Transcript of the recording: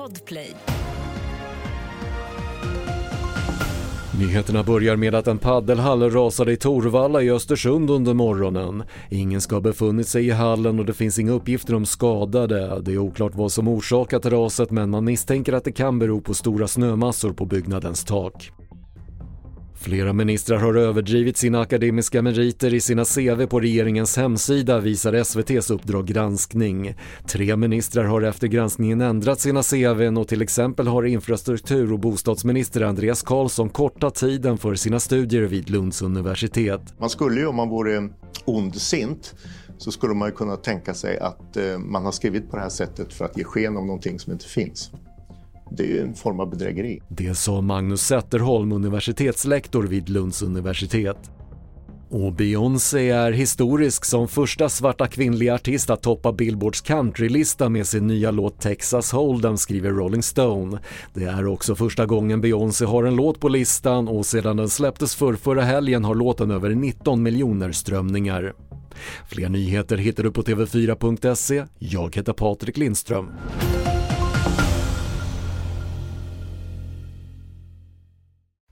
Podplay. Nyheterna börjar med att en paddelhall rasade i Torvalla i Östersund under morgonen. Ingen ska ha befunnit sig i hallen och det finns inga uppgifter om skadade. Det är oklart vad som orsakat raset men man misstänker att det kan bero på stora snömassor på byggnadens tak. Flera ministrar har överdrivit sina akademiska meriter i sina CV på regeringens hemsida visar SVTs Uppdrag granskning. Tre ministrar har efter granskningen ändrat sina CVn och till exempel har infrastruktur och bostadsminister Andreas Karlsson kortat tiden för sina studier vid Lunds universitet. Man skulle ju om man vore ondsint så skulle man ju kunna tänka sig att eh, man har skrivit på det här sättet för att ge sken av någonting som inte finns. Det är ju en form av bedrägeri. Det sa Magnus Zetterholm, universitetslektor vid Lunds universitet. Och Beyoncé är historisk som första svarta kvinnliga artist att toppa Billboards countrylista med sin nya låt Texas Hold'em skriver Rolling Stone. Det är också första gången Beyoncé har en låt på listan och sedan den släpptes för förra helgen har låten över 19 miljoner strömningar. Fler nyheter hittar du på TV4.se. Jag heter Patrik Lindström.